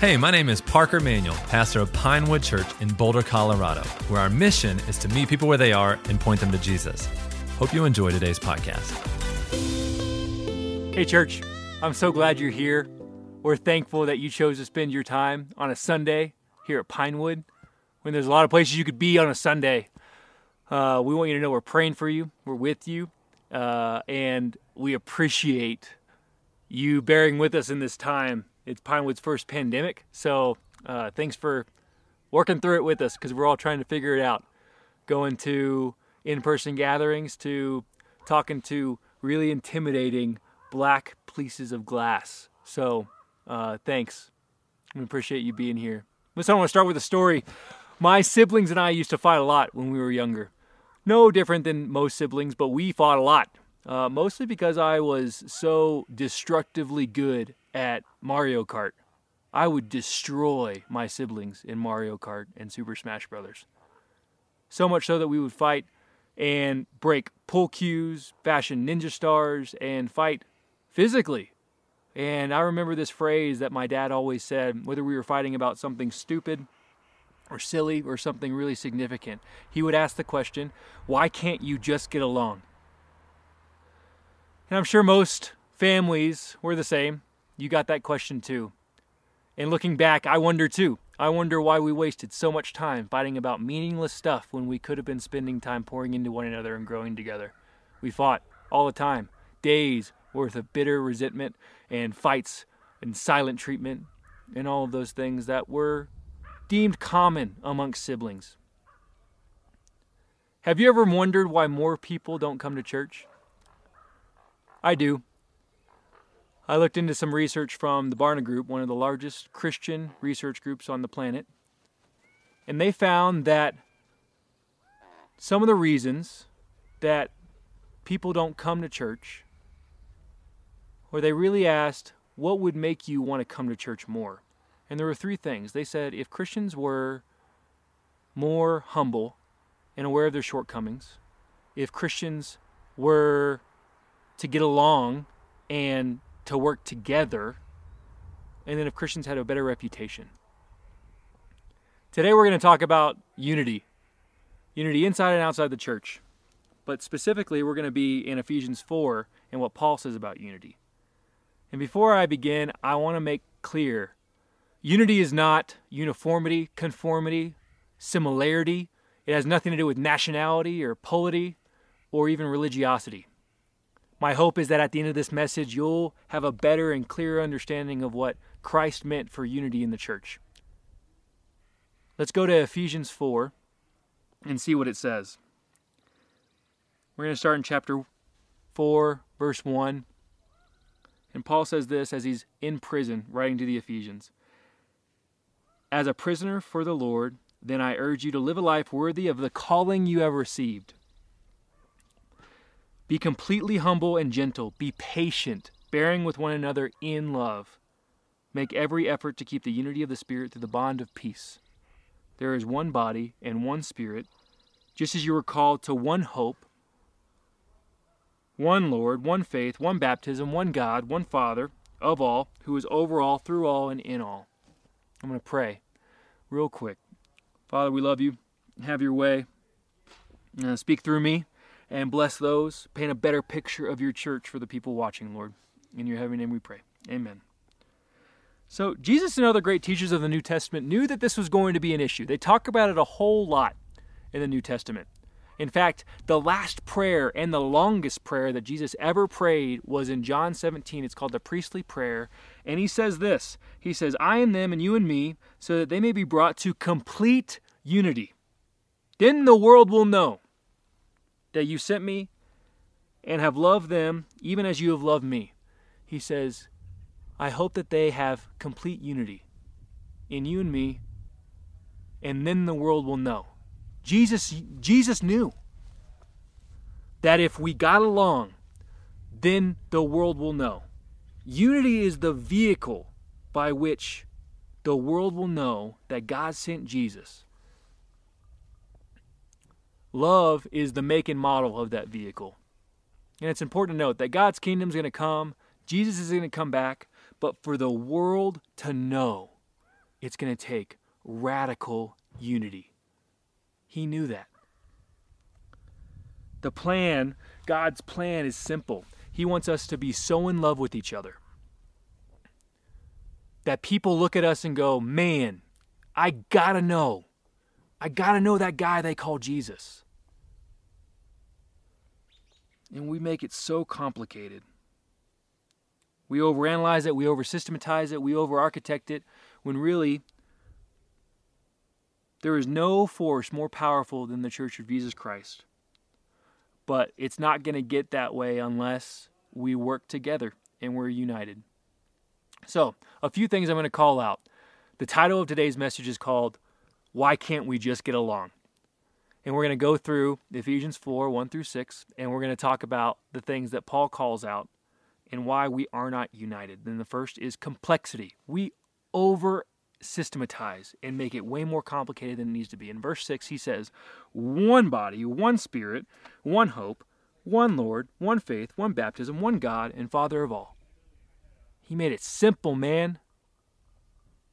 Hey, my name is Parker Manuel, pastor of Pinewood Church in Boulder, Colorado, where our mission is to meet people where they are and point them to Jesus. Hope you enjoy today's podcast. Hey, church, I'm so glad you're here. We're thankful that you chose to spend your time on a Sunday here at Pinewood when there's a lot of places you could be on a Sunday. Uh, we want you to know we're praying for you, we're with you, uh, and we appreciate you bearing with us in this time. It's Pinewood's first pandemic, so uh, thanks for working through it with us because we're all trying to figure it out. Going to in person gatherings to talking to really intimidating black pieces of glass. So, uh, thanks. We appreciate you being here. So, I want to start with a story. My siblings and I used to fight a lot when we were younger. No different than most siblings, but we fought a lot. Uh, mostly because I was so destructively good at Mario Kart. I would destroy my siblings in Mario Kart and Super Smash Brothers. So much so that we would fight and break pull cues, fashion ninja stars, and fight physically. And I remember this phrase that my dad always said, whether we were fighting about something stupid or silly or something really significant, he would ask the question, Why can't you just get along? And I'm sure most families were the same. You got that question too. And looking back, I wonder too. I wonder why we wasted so much time fighting about meaningless stuff when we could have been spending time pouring into one another and growing together. We fought all the time, days worth of bitter resentment and fights and silent treatment and all of those things that were deemed common amongst siblings. Have you ever wondered why more people don't come to church? I do. I looked into some research from the Barna Group, one of the largest Christian research groups on the planet, and they found that some of the reasons that people don't come to church, or they really asked, what would make you want to come to church more? And there were three things. They said if Christians were more humble and aware of their shortcomings, if Christians were to get along and to work together, and then if Christians had a better reputation. Today we're going to talk about unity unity inside and outside the church. But specifically, we're going to be in Ephesians 4 and what Paul says about unity. And before I begin, I want to make clear unity is not uniformity, conformity, similarity. It has nothing to do with nationality or polity or even religiosity. My hope is that at the end of this message, you'll have a better and clearer understanding of what Christ meant for unity in the church. Let's go to Ephesians 4 and see what it says. We're going to start in chapter 4, verse 1. And Paul says this as he's in prison, writing to the Ephesians As a prisoner for the Lord, then I urge you to live a life worthy of the calling you have received. Be completely humble and gentle. Be patient, bearing with one another in love. Make every effort to keep the unity of the Spirit through the bond of peace. There is one body and one Spirit, just as you were called to one hope, one Lord, one faith, one baptism, one God, one Father of all, who is over all, through all, and in all. I'm going to pray real quick. Father, we love you. Have your way. Uh, speak through me and bless those. Paint a better picture of your church for the people watching, Lord. In your heavenly name we pray. Amen. So, Jesus and other great teachers of the New Testament knew that this was going to be an issue. They talk about it a whole lot in the New Testament. In fact, the last prayer and the longest prayer that Jesus ever prayed was in John 17. It's called the priestly prayer. And he says this He says, I and them and you and me, so that they may be brought to complete unity. Then the world will know that you sent me and have loved them even as you have loved me. He says, I hope that they have complete unity in you and me, and then the world will know. Jesus, Jesus knew that if we got along, then the world will know. Unity is the vehicle by which the world will know that God sent Jesus Love is the make and model of that vehicle. And it's important to note that God's kingdom is going to come, Jesus is going to come back, but for the world to know it's going to take radical unity. He knew that. The plan, God's plan, is simple. He wants us to be so in love with each other that people look at us and go, man, I gotta know. I gotta know that guy they call Jesus. And we make it so complicated. We overanalyze it, we oversystematize it, we overarchitect it, when really there is no force more powerful than the Church of Jesus Christ. But it's not going to get that way unless we work together and we're united. So, a few things I'm going to call out. The title of today's message is called Why Can't We Just Get Along? And we're going to go through Ephesians 4 1 through 6, and we're going to talk about the things that Paul calls out and why we are not united. Then the first is complexity. We over systematize and make it way more complicated than it needs to be. In verse 6, he says, One body, one spirit, one hope, one Lord, one faith, one baptism, one God, and Father of all. He made it simple, man.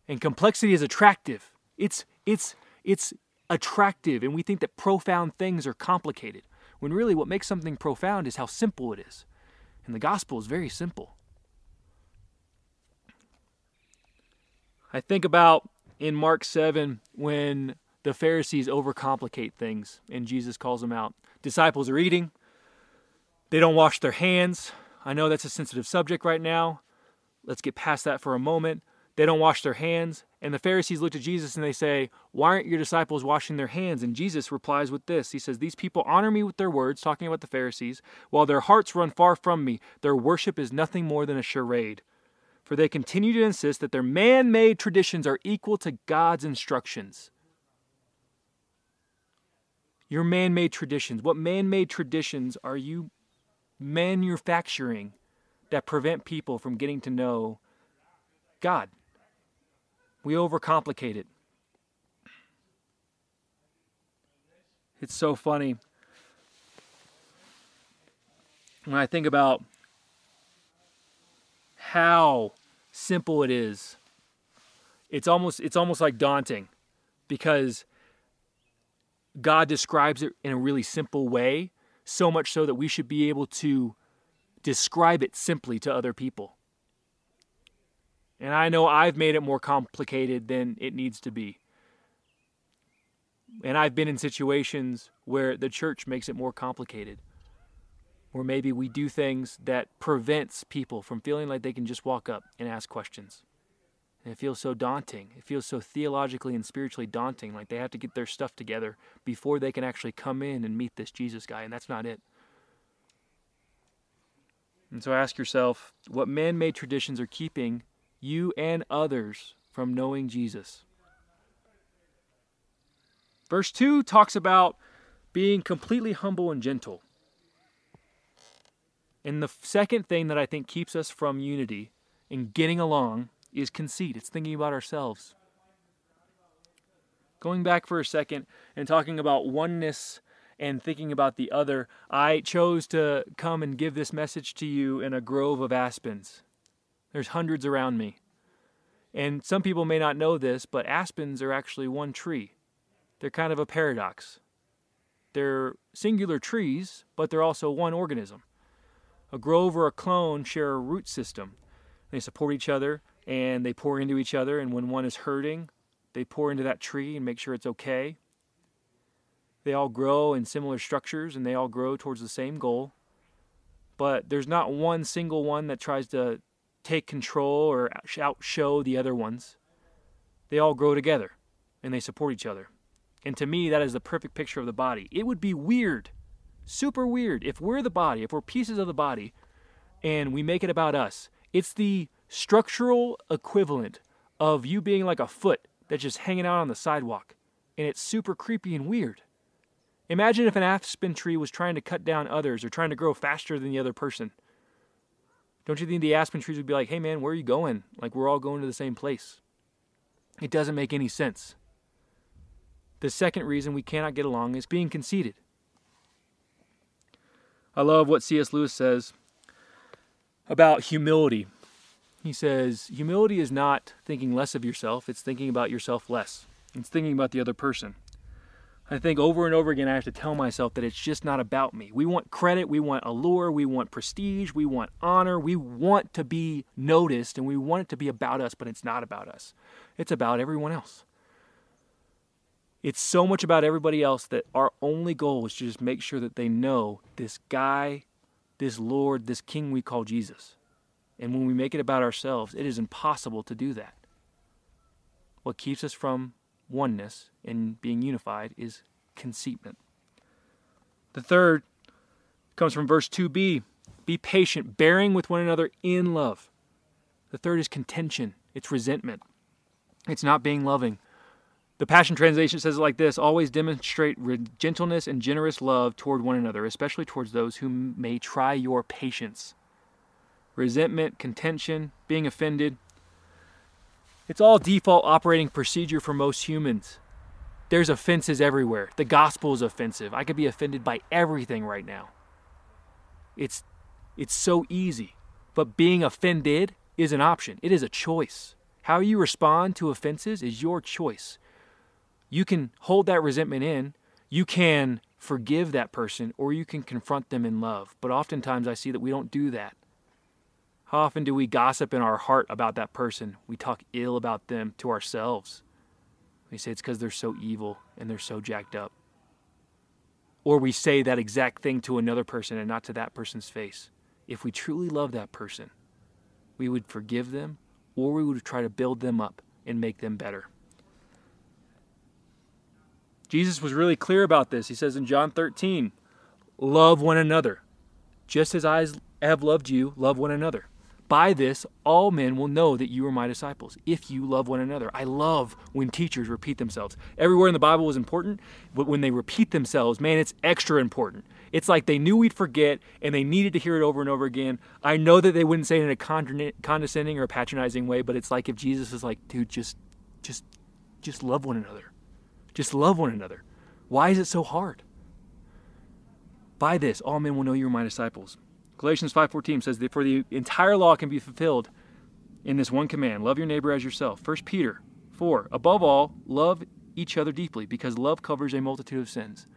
And complexity is attractive. It's it's it's attractive and we think that profound things are complicated when really what makes something profound is how simple it is. And the gospel is very simple. I think about in Mark 7 when the Pharisees overcomplicate things and Jesus calls them out. Disciples are eating, they don't wash their hands. I know that's a sensitive subject right now. Let's get past that for a moment. They don't wash their hands. And the Pharisees look to Jesus and they say, Why aren't your disciples washing their hands? And Jesus replies with this He says, These people honor me with their words, talking about the Pharisees, while their hearts run far from me. Their worship is nothing more than a charade for they continue to insist that their man made traditions are equal to God's instructions. Your man made traditions. What man made traditions are you manufacturing that prevent people from getting to know God? We overcomplicate it. It's so funny when I think about how simple it is. It's almost it's almost like daunting because God describes it in a really simple way, so much so that we should be able to describe it simply to other people. And I know I've made it more complicated than it needs to be. And I've been in situations where the church makes it more complicated or maybe we do things that prevents people from feeling like they can just walk up and ask questions. And it feels so daunting. It feels so theologically and spiritually daunting, like they have to get their stuff together before they can actually come in and meet this Jesus guy, and that's not it. And so ask yourself what man made traditions are keeping you and others from knowing Jesus. Verse 2 talks about being completely humble and gentle. And the second thing that I think keeps us from unity and getting along is conceit. It's thinking about ourselves. Going back for a second and talking about oneness and thinking about the other, I chose to come and give this message to you in a grove of aspens. There's hundreds around me. And some people may not know this, but aspens are actually one tree. They're kind of a paradox. They're singular trees, but they're also one organism a grove or a clone share a root system. They support each other and they pour into each other, and when one is hurting, they pour into that tree and make sure it's okay. They all grow in similar structures and they all grow towards the same goal. But there's not one single one that tries to take control or outshow the other ones. They all grow together and they support each other. And to me, that is the perfect picture of the body. It would be weird Super weird. If we're the body, if we're pieces of the body, and we make it about us, it's the structural equivalent of you being like a foot that's just hanging out on the sidewalk. And it's super creepy and weird. Imagine if an aspen tree was trying to cut down others or trying to grow faster than the other person. Don't you think the aspen trees would be like, hey man, where are you going? Like, we're all going to the same place. It doesn't make any sense. The second reason we cannot get along is being conceited. I love what C.S. Lewis says about humility. he says, Humility is not thinking less of yourself, it's thinking about yourself less. It's thinking about the other person. I think over and over again, I have to tell myself that it's just not about me. We want credit, we want allure, we want prestige, we want honor, we want to be noticed, and we want it to be about us, but it's not about us. It's about everyone else. It's so much about everybody else that our only goal is to just make sure that they know this guy, this Lord, this King we call Jesus. And when we make it about ourselves, it is impossible to do that. What keeps us from oneness and being unified is conceitment. The third comes from verse 2b be patient, bearing with one another in love. The third is contention, it's resentment, it's not being loving. The Passion Translation says it like this Always demonstrate gentleness and generous love toward one another, especially towards those who may try your patience. Resentment, contention, being offended, it's all default operating procedure for most humans. There's offenses everywhere. The gospel is offensive. I could be offended by everything right now. It's it's so easy. But being offended is an option. It is a choice. How you respond to offenses is your choice. You can hold that resentment in, you can forgive that person, or you can confront them in love. But oftentimes I see that we don't do that. How often do we gossip in our heart about that person? We talk ill about them to ourselves. We say it's because they're so evil and they're so jacked up. Or we say that exact thing to another person and not to that person's face. If we truly love that person, we would forgive them or we would try to build them up and make them better. Jesus was really clear about this. He says in John 13, Love one another. Just as I have loved you, love one another. By this, all men will know that you are my disciples, if you love one another. I love when teachers repeat themselves. Everywhere in the Bible is important, but when they repeat themselves, man, it's extra important. It's like they knew we'd forget and they needed to hear it over and over again. I know that they wouldn't say it in a condescending or patronizing way, but it's like if Jesus is like, dude, just, just, just love one another. Just love one another. Why is it so hard? By this, all men will know you are my disciples Galatians 5:14 says that for the entire law can be fulfilled in this one command, love your neighbor as yourself. 1 Peter 4, above all, love each other deeply because love covers a multitude of sins.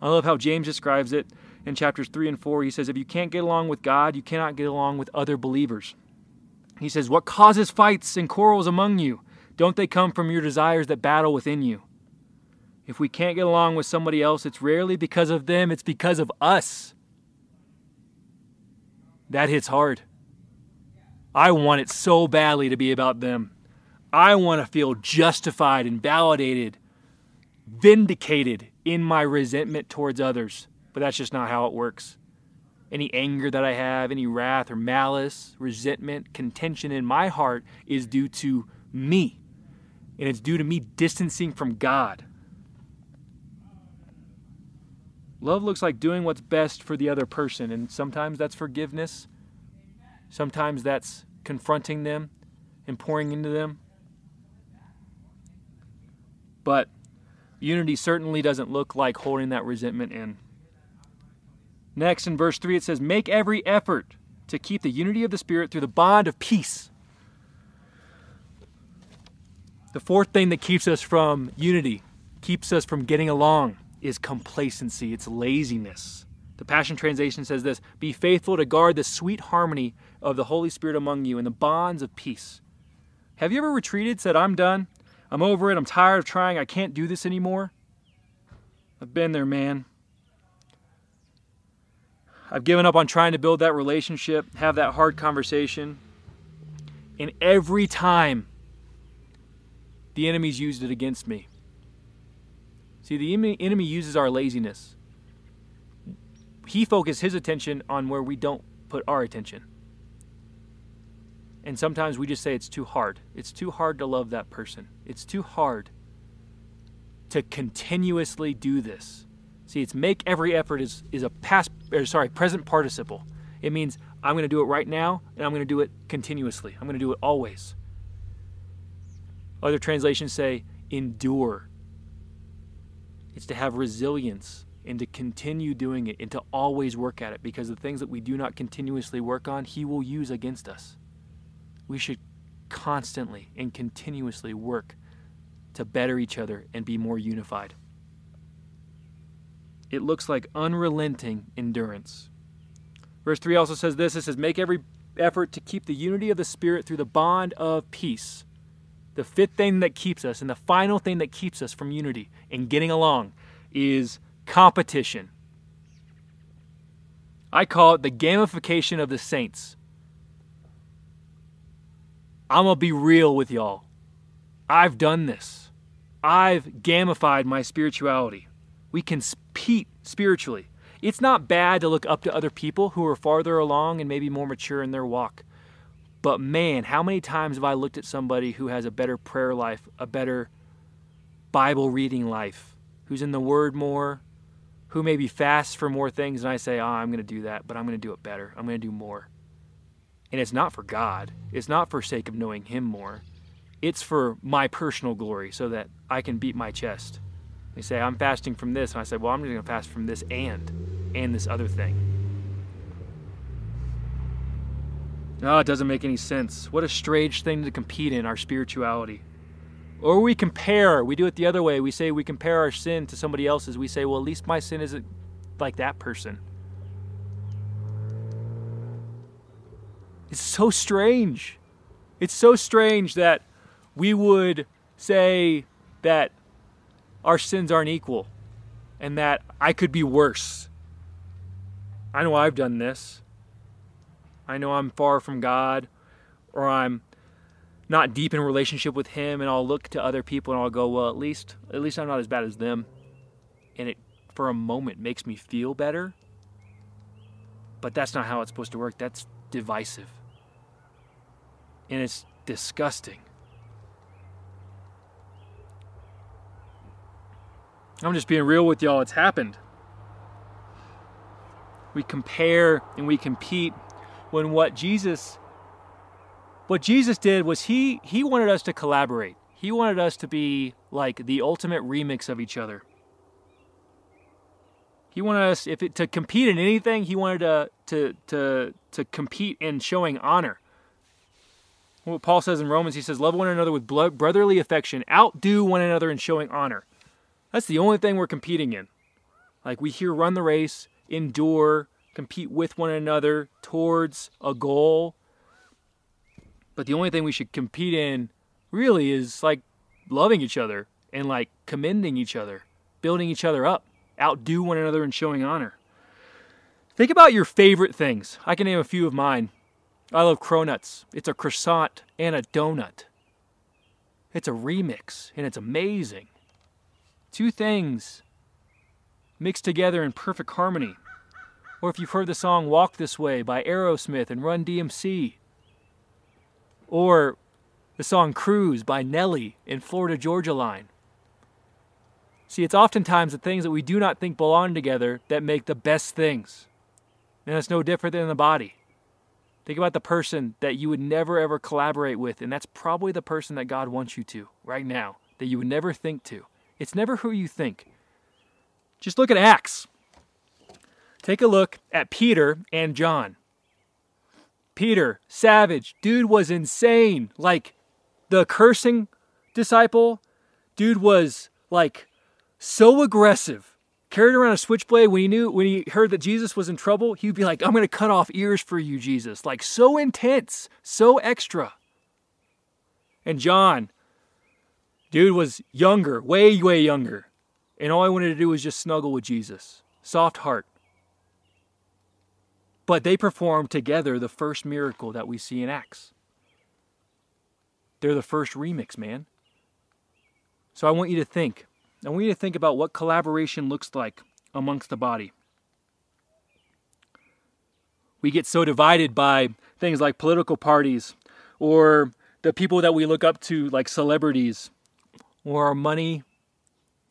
I love how James describes it in chapters 3 and 4. He says if you can't get along with God, you cannot get along with other believers. He says, "What causes fights and quarrels among you? Don't they come from your desires that battle within you?" If we can't get along with somebody else, it's rarely because of them, it's because of us. That hits hard. I want it so badly to be about them. I want to feel justified and validated, vindicated in my resentment towards others. But that's just not how it works. Any anger that I have, any wrath or malice, resentment, contention in my heart is due to me. And it's due to me distancing from God. Love looks like doing what's best for the other person, and sometimes that's forgiveness. Sometimes that's confronting them and pouring into them. But unity certainly doesn't look like holding that resentment in. Next, in verse 3, it says, Make every effort to keep the unity of the Spirit through the bond of peace. The fourth thing that keeps us from unity, keeps us from getting along, is complacency, it's laziness. The Passion Translation says this Be faithful to guard the sweet harmony of the Holy Spirit among you in the bonds of peace. Have you ever retreated, said, I'm done? I'm over it. I'm tired of trying. I can't do this anymore? I've been there, man. I've given up on trying to build that relationship, have that hard conversation. And every time the enemy's used it against me. See, the enemy uses our laziness. He focuses his attention on where we don't put our attention. And sometimes we just say it's too hard. It's too hard to love that person. It's too hard to continuously do this. See, it's make every effort is, is a past or sorry, present participle. It means I'm going to do it right now and I'm going to do it continuously. I'm going to do it always. Other translations say endure it's to have resilience and to continue doing it and to always work at it because the things that we do not continuously work on, He will use against us. we should constantly and continuously work to better each other and be more unified. It looks like unrelenting endurance. Verse 3 also says this it says, Make every effort to keep the unity of the Spirit through the bond of peace. The fifth thing that keeps us, and the final thing that keeps us from unity and getting along, is competition. I call it the gamification of the saints. I'm going to be real with y'all. I've done this. I've gamified my spirituality. We can compete spiritually. It's not bad to look up to other people who are farther along and maybe more mature in their walk. But man, how many times have I looked at somebody who has a better prayer life, a better Bible reading life, who's in the Word more, who maybe fasts for more things, and I say, oh, I'm going to do that, but I'm going to do it better. I'm going to do more. And it's not for God, it's not for sake of knowing Him more. It's for my personal glory so that I can beat my chest. They say, I'm fasting from this. And I say, well, I'm just going to fast from this and, and this other thing. No, it doesn't make any sense. What a strange thing to compete in our spirituality. Or we compare. We do it the other way. We say we compare our sin to somebody else's. We say, well, at least my sin isn't like that person. It's so strange. It's so strange that we would say that our sins aren't equal and that I could be worse. I know I've done this. I know I'm far from God or I'm not deep in relationship with him and I'll look to other people and I'll go, well, at least at least I'm not as bad as them. And it for a moment makes me feel better. But that's not how it's supposed to work. That's divisive. And it's disgusting. I'm just being real with y'all. It's happened. We compare and we compete when what Jesus what Jesus did was he he wanted us to collaborate. He wanted us to be like the ultimate remix of each other. He wanted us if it, to compete in anything, he wanted to to to to compete in showing honor. What Paul says in Romans, he says, "Love one another with brotherly affection, outdo one another in showing honor." That's the only thing we're competing in. Like we hear run the race, endure, compete with one another towards a goal. But the only thing we should compete in really is like loving each other and like commending each other, building each other up, outdo one another and showing honor. Think about your favorite things. I can name a few of mine. I love cronuts. It's a croissant and a donut. It's a remix and it's amazing. Two things mixed together in perfect harmony. Or if you've heard the song Walk This Way by Aerosmith and Run DMC. Or the song Cruise by Nelly in Florida Georgia Line. See, it's oftentimes the things that we do not think belong together that make the best things. And that's no different than the body. Think about the person that you would never ever collaborate with, and that's probably the person that God wants you to right now, that you would never think to. It's never who you think. Just look at Acts. Take a look at Peter and John. Peter, savage, dude was insane. Like the cursing disciple, dude was like so aggressive. Carried around a switchblade when he knew when he heard that Jesus was in trouble, he'd be like, "I'm going to cut off ears for you, Jesus." Like so intense, so extra. And John, Dude was younger, way, way younger. And all I wanted to do was just snuggle with Jesus. Soft heart. But they perform together the first miracle that we see in Acts. They're the first remix, man. So I want you to think. I want you to think about what collaboration looks like amongst the body. We get so divided by things like political parties or the people that we look up to, like celebrities, or our money,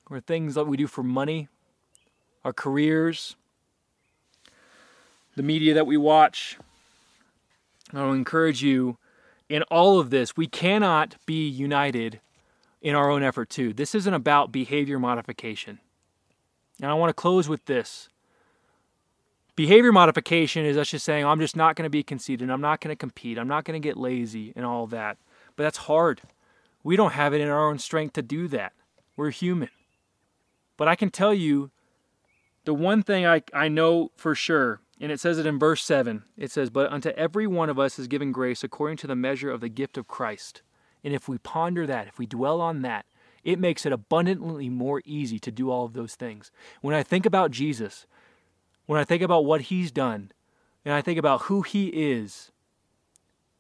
or things that we do for money, our careers, the media that we watch. I will encourage you in all of this, we cannot be united in our own effort too. This isn't about behavior modification. And I want to close with this. Behavior modification is us just saying, I'm just not going to be conceited. I'm not going to compete. I'm not going to get lazy and all that. But that's hard. We don't have it in our own strength to do that. We're human. But I can tell you the one thing I, I know for sure, and it says it in verse 7 it says, But unto every one of us is given grace according to the measure of the gift of Christ. And if we ponder that, if we dwell on that, it makes it abundantly more easy to do all of those things. When I think about Jesus, when I think about what he's done, and I think about who he is,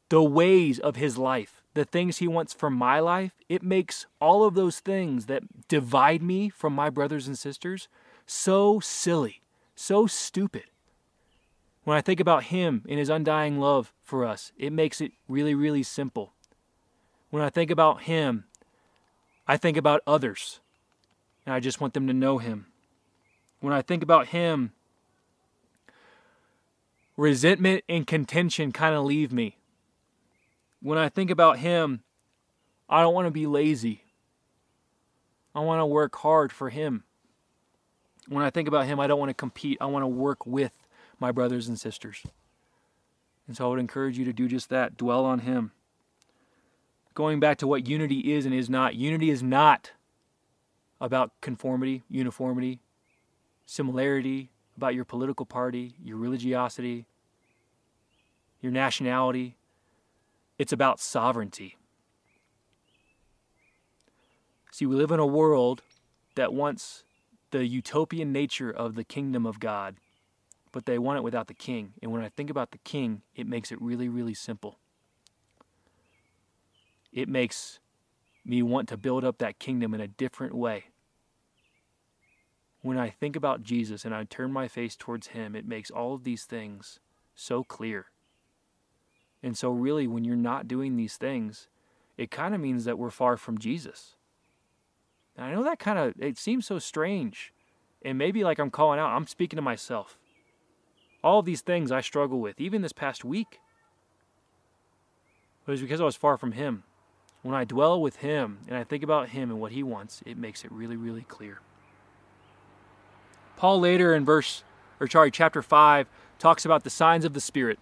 the ways of his life, the things he wants for my life, it makes all of those things that divide me from my brothers and sisters so silly, so stupid. When I think about him and his undying love for us, it makes it really, really simple. When I think about him I think about others, and I just want them to know Him. When I think about Him, resentment and contention kind of leave me. When I think about Him, I don't want to be lazy. I want to work hard for Him. When I think about Him, I don't want to compete. I want to work with my brothers and sisters. And so I would encourage you to do just that dwell on Him going back to what unity is and is not, unity is not about conformity, uniformity, similarity, about your political party, your religiosity, your nationality. It's about sovereignty. See, we live in a world that wants the utopian nature of the kingdom of God, but they want it without the king. And when I think about the king, it makes it really, really simple it makes me want to build up that kingdom in a different way. When I think about Jesus and I turn my face towards Him, it makes all of these things so clear. And so, really, when you're not doing these things, it kind of means that we're far from Jesus. And I know that kind of, it seems so strange. And maybe like I'm calling out, I'm speaking to myself. All these things I struggle with, even this past week. But it's because I was far from Him. When I dwell with Him and I think about Him and what He wants, it makes it really, really clear. Paul later in verse, or sorry, chapter 5, talks about the signs of the Spirit.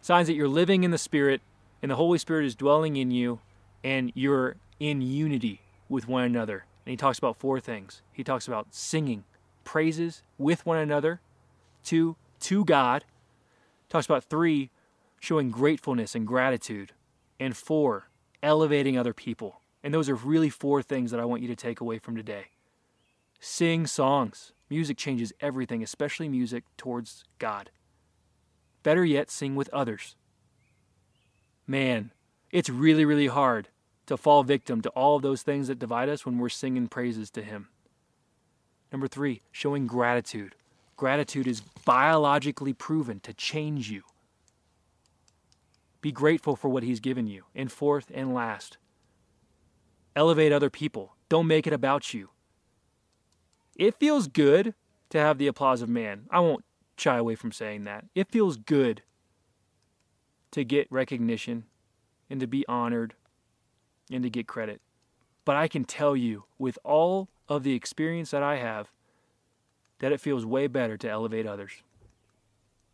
Signs that you're living in the Spirit and the Holy Spirit is dwelling in you and you're in unity with one another. And he talks about four things. He talks about singing praises with one another, two, to God. Talks about three, showing gratefulness and gratitude. And four, elevating other people. And those are really four things that I want you to take away from today. Sing songs. Music changes everything, especially music towards God. Better yet, sing with others. Man, it's really, really hard to fall victim to all of those things that divide us when we're singing praises to Him. Number three, showing gratitude. Gratitude is biologically proven to change you. Be grateful for what He's given you. And fourth and last, elevate other people. Don't make it about you. It feels good to have the applause of man. I won't shy away from saying that. It feels good to get recognition and to be honored and to get credit. But I can tell you, with all of the experience that I have, that it feels way better to elevate others,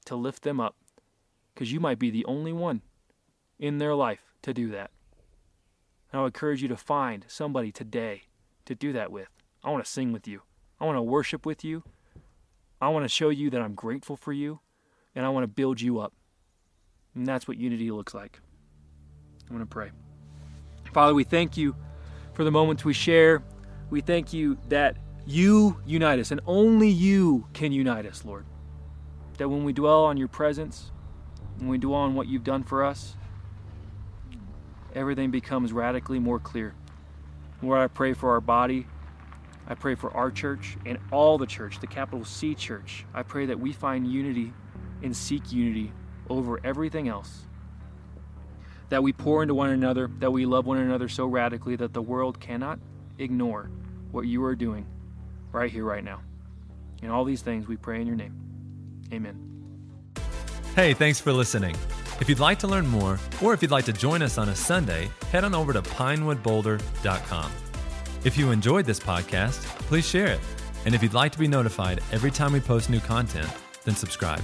to lift them up, because you might be the only one in their life to do that. And I encourage you to find somebody today to do that with. I want to sing with you. I want to worship with you. I want to show you that I'm grateful for you and I want to build you up. And that's what unity looks like. I'm going to pray. Father, we thank you for the moments we share. We thank you that you unite us and only you can unite us, Lord. That when we dwell on your presence, when we dwell on what you've done for us, everything becomes radically more clear. Lord, I pray for our body. I pray for our church and all the church, the capital C church. I pray that we find unity and seek unity over everything else. That we pour into one another, that we love one another so radically that the world cannot ignore what you are doing right here, right now. In all these things, we pray in your name. Amen. Hey, thanks for listening. If you'd like to learn more, or if you'd like to join us on a Sunday, head on over to pinewoodboulder.com. If you enjoyed this podcast, please share it. And if you'd like to be notified every time we post new content, then subscribe.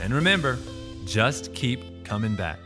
And remember, just keep coming back.